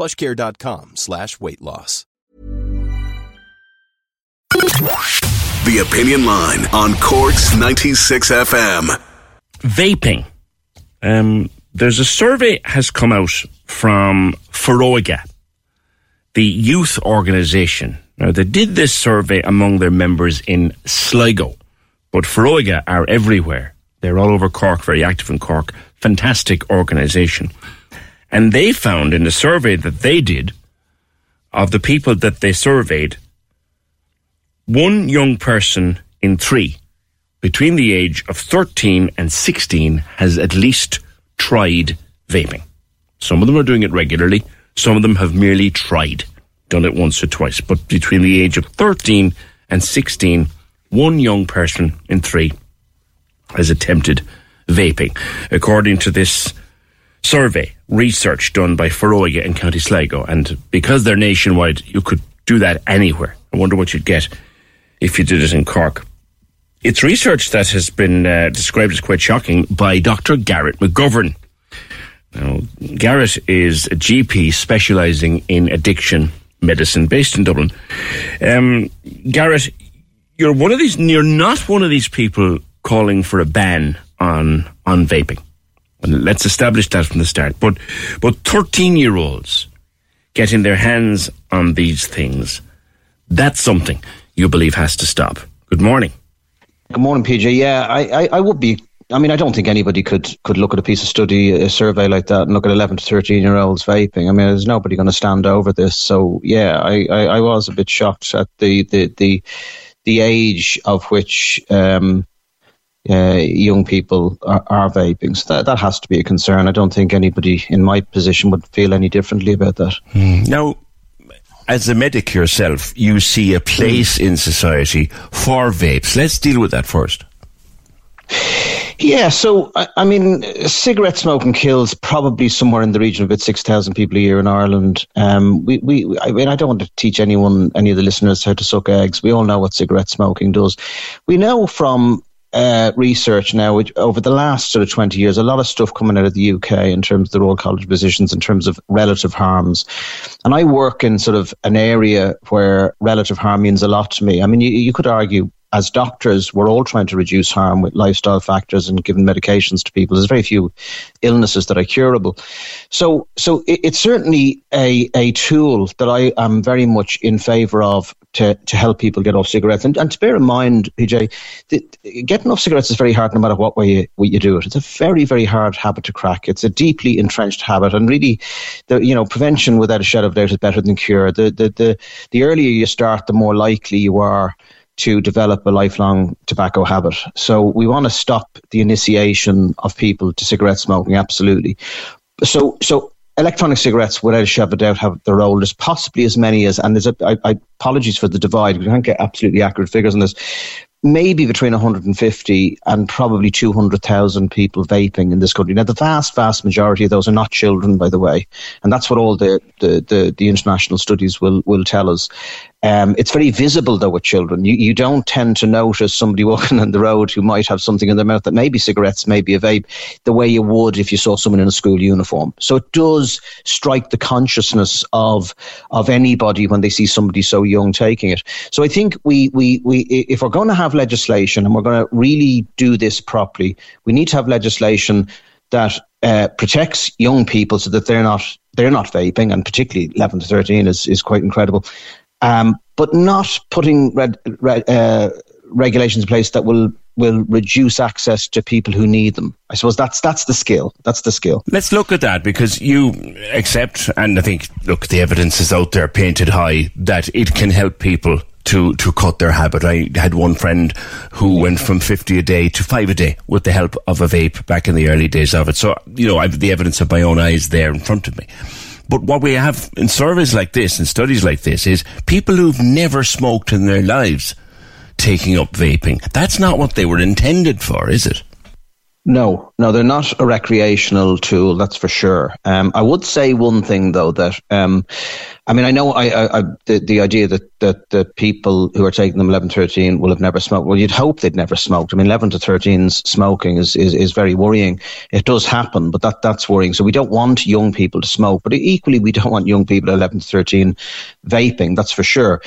plushcare.com slash weight loss. The Opinion Line on Cork's 96 FM. Vaping. Um, there's a survey has come out from Foróige, the youth organisation. Now, they did this survey among their members in Sligo, but Foróige are everywhere. They're all over Cork, very active in Cork. Fantastic organisation. And they found in the survey that they did of the people that they surveyed, one young person in three between the age of 13 and 16 has at least tried vaping. Some of them are doing it regularly. Some of them have merely tried, done it once or twice. But between the age of 13 and 16, one young person in three has attempted vaping. According to this survey, research done by Foróige in County Sligo, and because they're nationwide, you could do that anywhere. I wonder what you'd get if you did it in Cork. It's research that has been uh, described as quite shocking by Dr. Garrett McGovern. Now, Garrett is a GP specialising in addiction medicine based in Dublin. Um, Garrett, you're one of these. You're not one of these people calling for a ban on on vaping. Let's establish that from the start. But but 13 year olds getting their hands on these things, that's something you believe has to stop. Good morning. Good morning, PJ. Yeah, I, I, I would be. I mean, I don't think anybody could could look at a piece of study, a survey like that, and look at 11 to 13 year olds vaping. I mean, there's nobody going to stand over this. So, yeah, I, I, I, was a bit shocked at the the the, the age of which um, uh, young people are, are, vaping. So that, that has to be a concern. I don't think anybody in my position would feel any differently about that. Mm. Now, as a medic yourself, you see a place in society for vapes. Let's deal with that first. Yeah, so I, I, mean, cigarette smoking kills probably somewhere in the region of about six thousand people a year in Ireland. Um, we, we, I mean, I don't want to teach anyone, any of the listeners, how to suck eggs. We all know what cigarette smoking does. We know from uh, research now which, over the last sort of 20 years, a lot of stuff coming out of the UK in terms of the Royal College of Physicians, in terms of relative harms. And I work in sort of an area where relative harm means a lot to me. I mean, you, you could argue as doctors, we're all trying to reduce harm with lifestyle factors and giving medications to people. There's very few illnesses that are curable. So, so it, it's certainly a, a tool that I am very much in favour of to, to help people get off cigarettes. And, and to bear in mind, PJ, getting off cigarettes is very hard no matter what way you, what you do it. It's a very, very hard habit to crack. It's a deeply entrenched habit. And really, the, you know, prevention without a shadow of doubt is better than cure. The, the, the, the earlier you start, the more likely you are to develop a lifelong tobacco habit. So we want to stop the initiation of people to cigarette smoking, absolutely. So, so electronic cigarettes, without a shadow of doubt, have their role. There's possibly as many as, and there's a, I, I apologies for the divide. We can't get absolutely accurate figures on this. Maybe between 150 and probably 200,000 people vaping in this country. Now, the vast, vast majority of those are not children, by the way, and that's what all the the, the, the international studies will will tell us. Um, it's very visible though with children. You you don't tend to notice somebody walking on the road who might have something in their mouth that may be cigarettes, maybe a vape, the way you would if you saw someone in a school uniform. So it does strike the consciousness of of anybody when they see somebody so young taking it. So I think we we we if we're going to have legislation and we're going to really do this properly, we need to have legislation that uh, protects young people so that they're not they're not vaping, and particularly 11 to 13 is, is quite incredible. Um, but not putting red, red, uh, regulations in place that will will reduce access to people who need them. I suppose that's that's the skill. That's the skill. Let's look at that because you accept, and I think look, the evidence is out there, painted high, that it can help people to, to cut their habit. I had one friend who went from 50 a day to five a day with the help of a vape back in the early days of it. So, you know, I've the evidence of my own eyes there in front of me. But what we have in surveys like this and studies like this is people who've never smoked in their lives taking up vaping. That's not what they were intended for, is it? No, no, they're not a recreational tool. That's for sure. Um, I would say one thing though that um, I mean I know I, I, I, the the idea that that the people who are taking them 11, 13 will have never smoked. Well, you'd hope they'd never smoked. I mean, 11 to 13's smoking is, is is very worrying. It does happen, but that that's worrying. So we don't want young people to smoke, but equally we don't want young people 11 to 13 vaping. That's for sure.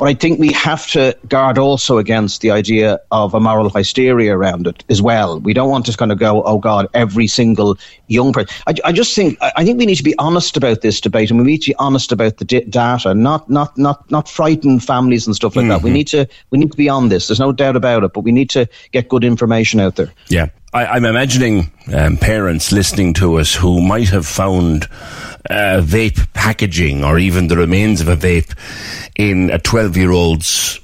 But I think we have to guard also against the idea of a moral hysteria around it as well. We don't want to kind of go, oh God, every single young person. I, I just think I think we need to be honest about this debate, and we need to be honest about the d- data, not not not not frighten families and stuff like mm-hmm. that. We mm-hmm. need to we need to be on this. There's no doubt about it, but we need to get good information out there. Yeah, I, am I'm imagining um, parents listening to us who might have found uh, vape packaging or even the remains of a vape in a 12 year old's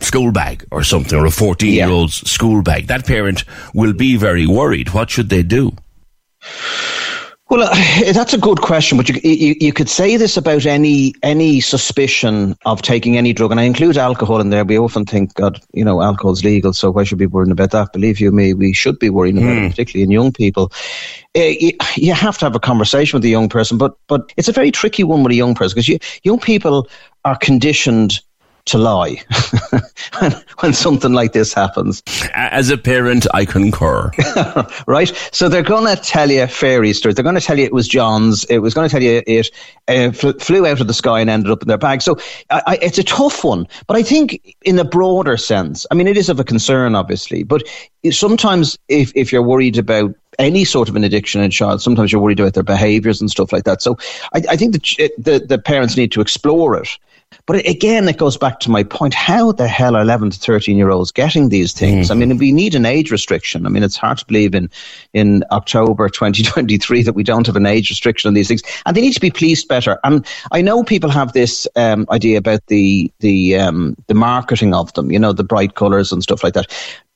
school bag or something, or a 14 year old's yeah. school bag. That parent will be very worried. What should they do? Well, uh, that's a good question, but you, you, you could say this about any any suspicion of taking any drug, and I include alcohol in there. We often think, God, you know, alcohol's legal, so why should we be worrying about that? Believe you me, we should be worrying about mm. it, hmm. particularly in young people. Uh, you, you, have to have a conversation with a young person, but but it's a very tricky one with a young person because young people are conditioned to lie when, when, something like this happens. As a parent, I concur. right? So they're going to tell you fairy stories. They're going to tell you it was John's. It was going to tell you it uh, fl- flew out of the sky and ended up in their bag. So I, I, it's a tough one. But I think in a broader sense, I mean, it is of a concern, obviously. But sometimes if, if you're worried about any sort of an addiction in a child, sometimes you're worried about their behaviours and stuff like that. So I, I think the, the, the parents need to explore it but again, it goes back to my point. How the hell are 11 to 13 year olds getting these things? Mm. I mean, we need an age restriction. I mean, it's hard to believe in, in October 2023 that we don't have an age restriction on these things. And they need to be policed better. And I know people have this um, idea about the, the, um, the marketing of them, you know, the bright colours and stuff like that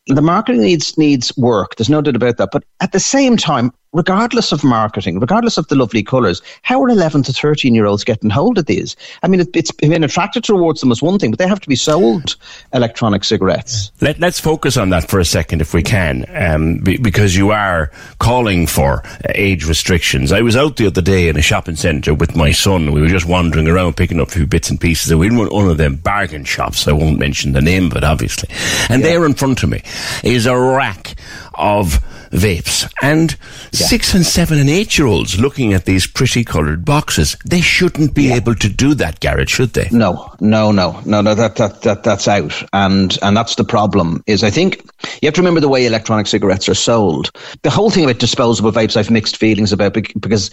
the marketing needs needs work. There's no doubt about that. But at the same time, regardless of marketing, regardless of the lovely colours, how are 11 to 13 year olds getting hold of these? I mean, it, it's been attracted towards them as one thing, but they have to be sold electronic cigarettes. Let, us focus on that for a second, if we can, um, because you are calling for age restrictions. I was out the other day in a shopping centre with my son. We were just wandering around picking up a few bits and pieces. And we were in one of them bargain shops. I won't mention the name of it, obviously. And yeah. there in front of me is a rack of vapes. And yeah. six and seven and eight year olds looking at these pretty coloured boxes, they shouldn't be yeah. able to do that, Garrett, should they? No, no, no, no, no. That, that that that's out, and and that's the problem. Is I think you have to remember the way electronic cigarettes are sold. The whole thing about disposable vapes, I've mixed feelings about because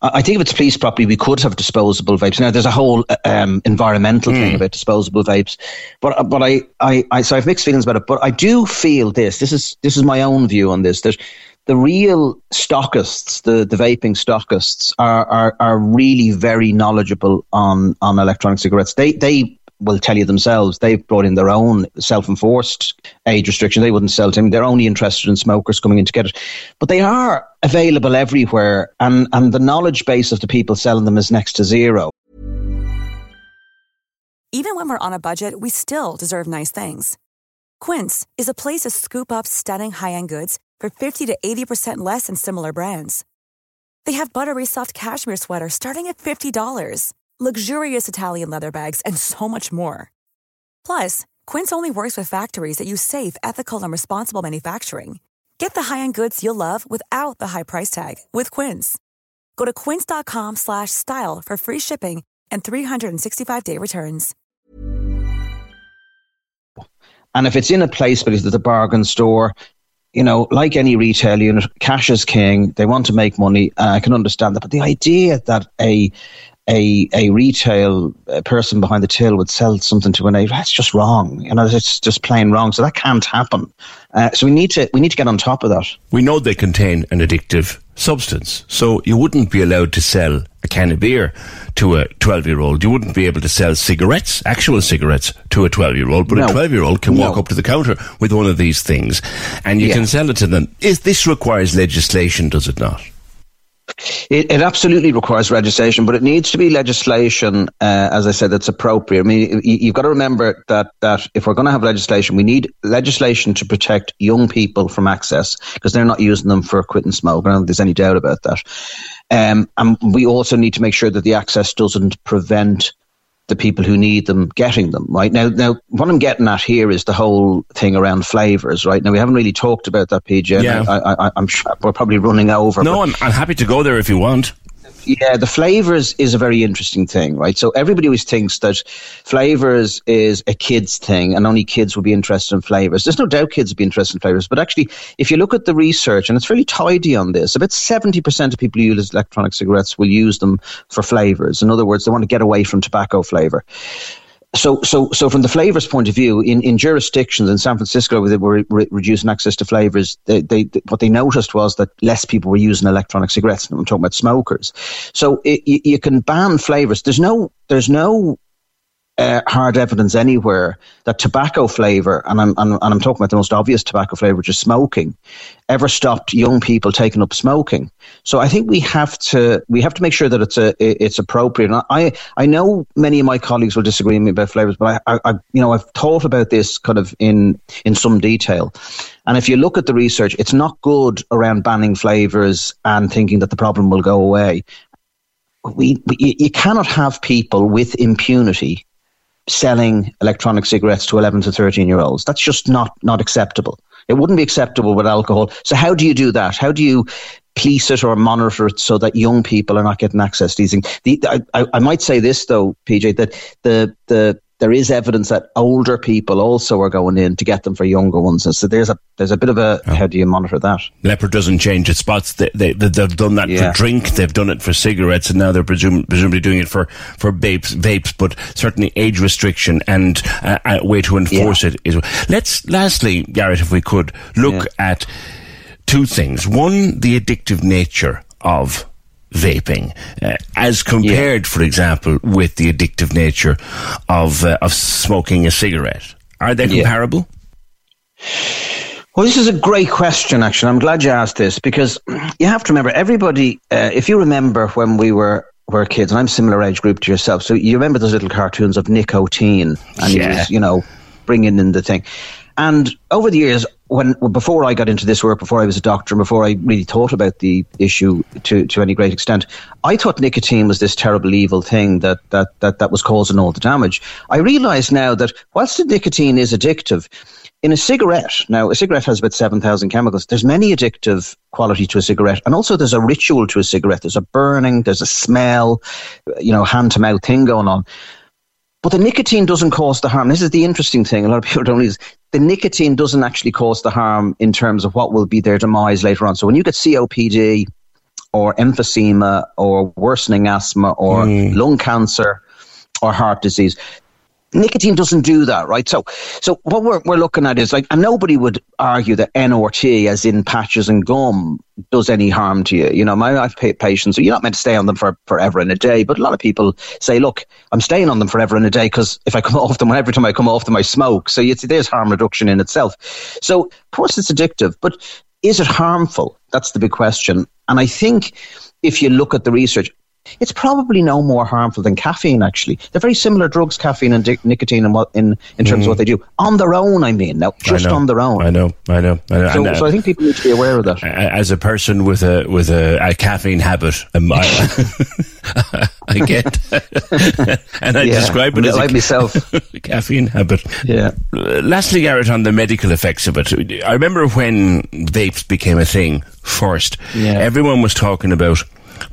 I think if it's policed properly, we could have disposable vapes. Now, there's a whole um, environmental mm. thing hmm. about disposable vapes, but but I, I, I so I've mixed feelings about it. But I do feel this. This is this is my own view on this. That the real stockists, the, the vaping stockists, are, are are really very knowledgeable on on electronic cigarettes. They they will tell you themselves they've brought in their own self-enforced age restriction. They wouldn't sell to him. They're only interested in smokers coming in to get it. But they are available everywhere, and, and the knowledge base of the people selling them is next to zero. Even when we're on a budget, we still deserve nice things. Quince is a place to scoop up stunning high-end goods for 50 to 80% less than similar brands. They have buttery soft cashmere sweaters starting at $50 luxurious Italian leather bags, and so much more. Plus, Quince only works with factories that use safe, ethical, and responsible manufacturing. Get the high-end goods you'll love without the high price tag with Quince. Go to quince.com/style for free shipping and 365-day returns. And if it's in a place because it's a bargain store, you know, like any retail unit, cash is king. They want to make money. Uh, I can understand that, but the idea that a a a retail uh, person behind the till would sell something to an age that's just wrong. You know, it's just plain wrong. So that can't happen. Uh, so we need to we need to get on top of that. We know they contain an addictive substance, so you wouldn't be allowed to sell a can of beer to a 12 year old. You wouldn't be able to sell cigarettes, actual cigarettes, to a 12 year old, but no. a 12 year old can no. walk up to the counter with one of these things and you yeah. can sell it to them. Is, this requires legislation, does it not? It, it, absolutely requires registration, but it needs to be legislation, uh, as I said, that's appropriate. I mean, you, have got to remember that that if we're going to have legislation, we need legislation to protect young people from access because they're not using them for quitting smoke. I don't think there's any doubt about that. Um, and we also need to make sure that the access doesn't prevent the people who need them getting them right? Now now what i'm getting at here is the whole thing around flavors right? Now we haven't really talked about that pj yeah. I, am sure we're probably running over no I'm, I'm happy to go there if you want yeah, the flavors is a very interesting thing, right? So everybody always thinks that flavors is a kids thing and only kids will be interested in flavors. There's no doubt kids will be interested in flavors, but actually, if you look at the research, and it's really tidy on this, about 70% of people who use electronic cigarettes will use them for flavors. In other words, they want to get away from tobacco flavor so, so, so from the flavors point of view, in, in jurisdictions in San Francisco where they were re- reducing access to flavors, they, they, what they noticed was that less people were using electronic cigarettes. I'm talking about smokers. So it, you, you can ban flavors. There's no, there's no uh, hard evidence anywhere that tobacco flavor, and I'm, and, and I'm talking about the most obvious tobacco flavor, which is smoking, ever stopped young people taking up smoking. So I think we have to we have to make sure that it's a it's appropriate. And I I know many of my colleagues will disagree with me about flavors, but I, I, you know I've thought about this kind of in in some detail. And if you look at the research, it's not good around banning flavors and thinking that the problem will go away. We, we, you cannot have people with impunity selling electronic cigarettes to 11 to 13 year olds. That's just not, not acceptable. It wouldn't be acceptable with alcohol. So how do you do that? How do you police it or monitor it so that young people are not getting access to these things? The, I, I might say this though, PJ, that the, the, there is evidence that older people also are going in to get them for younger ones. And so there's a there's a bit of a oh. how do you monitor that? Leopard doesn't change its spots. They, they, they've done that yeah. for drink. They've done it for cigarettes, and now they're presum- presumably doing it for for vapes. Vapes, but certainly age restriction and uh, a way to enforce yeah. it is. Let's lastly, Garrett, if we could look yeah. at two things. One, the addictive nature of vaping, uh, as compared, yeah. for example, with the addictive nature of uh, of smoking a cigarette? Are they comparable? Yeah. Well, this is a great question, actually. I'm glad you asked this because you have to remember everybody. Uh, if you remember when we were were kids, and I'm similar age group to yourself, so you remember those little cartoons of nicotine, and yeah. was, you know, bringing in the thing. And over the years, when before I got into this work, before I was a doctor, and before I really thought about the issue to, to any great extent, I thought nicotine was this terrible evil thing that, that, that, that was causing all the damage. I realise now that whilst the nicotine is addictive, in a cigarette, now a cigarette has about 7,000 chemicals. There's many addictive quality to a cigarette. And also there's a ritual to a cigarette. There's a burning, there's a smell, you know, hand to mouth thing going on. But the nicotine doesn't cause the harm. This is the interesting thing. A lot of people don't realize the nicotine doesn't actually cause the harm in terms of what will be their demise later on. So when you get COPD or emphysema or worsening asthma or mm. lung cancer or heart disease, nicotine doesn't do that, right? So, so what we're, we're looking at is like, and nobody would argue that NRT, as in patches and gum, does any harm to you. You know, my I've patients, so you're not meant to stay on them for forever in a day, but a lot of people say, look, I'm staying on them forever in a day because if I come off them, every time I come off them, I smoke. So you see, there's harm reduction in itself. So, of course, it's addictive, but is it harmful? That's the big question. And I think if you look at the research, it's probably no more harmful than caffeine. Actually, they're very similar drugs, caffeine and di- nicotine, in what in in terms mm. of what they do on their own. I mean, now just on their own. I know, I know. I know. So, and, uh, so, I think people need to be aware of that. As a person with a with a, a caffeine habit, um, I, I get, and I yeah, describe it as like a myself caffeine habit. Yeah. Lastly, Garrett, on the medical effects of it, I remember when vapes became a thing first. Yeah. Everyone was talking about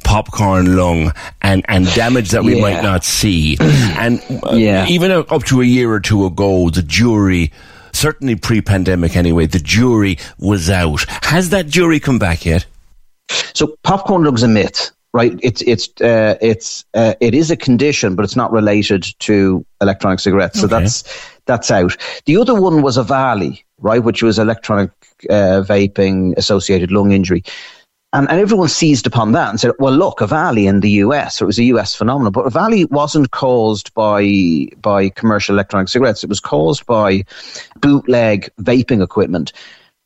popcorn lung and, and damage that we yeah. might not see. And uh, yeah. even up to a year or two ago, the jury certainly pre-pandemic anyway, the jury was out. Has that jury come back yet? So popcorn lung's a myth right? It's it's uh, it's uh, it is a condition, but it's not related to electronic cigarettes. So okay. that's that's out. The other one was EVALI, right, which was electronic uh, vaping associated lung injury. And, and everyone seized upon that and said, well, look, EVALI in the US, it was a US phenomenon, but EVALI wasn't caused by, by commercial electronic cigarettes. It was caused by bootleg vaping equipment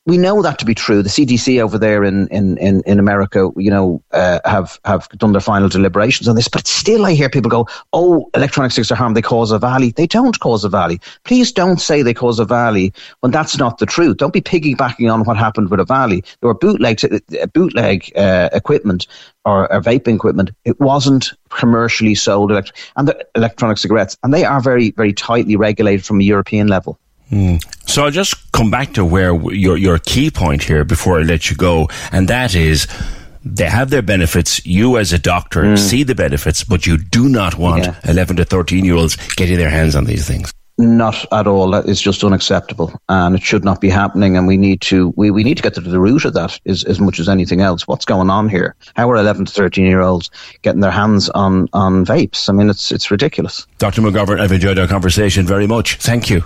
we know that to be true. The CDC over there in in in, in America, you know, uh, have have done their final deliberations on this. But still, I hear people go, "Oh, electronic cigarettes are harm. They cause EVALI. They don't cause EVALI. Please don't say they cause EVALI when that's not the truth. Don't be piggybacking on what happened with EVALI. There were bootleg uh, bootleg uh, equipment or, or, vaping equipment. It wasn't commercially sold elect- and the electronic cigarettes, and they are very very tightly regulated from a European level. Mm. So I'll just come back to where your your key point here before I let you go, and that is they have their benefits. You, as a doctor, mm. see the benefits, but you do not want yeah. 11 to 13 year olds getting their hands on these things. Not at all. That is just unacceptable, and it should not be happening. And we need to we, we need to get to the root of that as, as much as anything else. What's going on here? How are 11 to 13 year olds getting their hands on on vapes? I mean, it's it's ridiculous. Dr. McGovern, I've enjoyed our conversation very much. Thank you.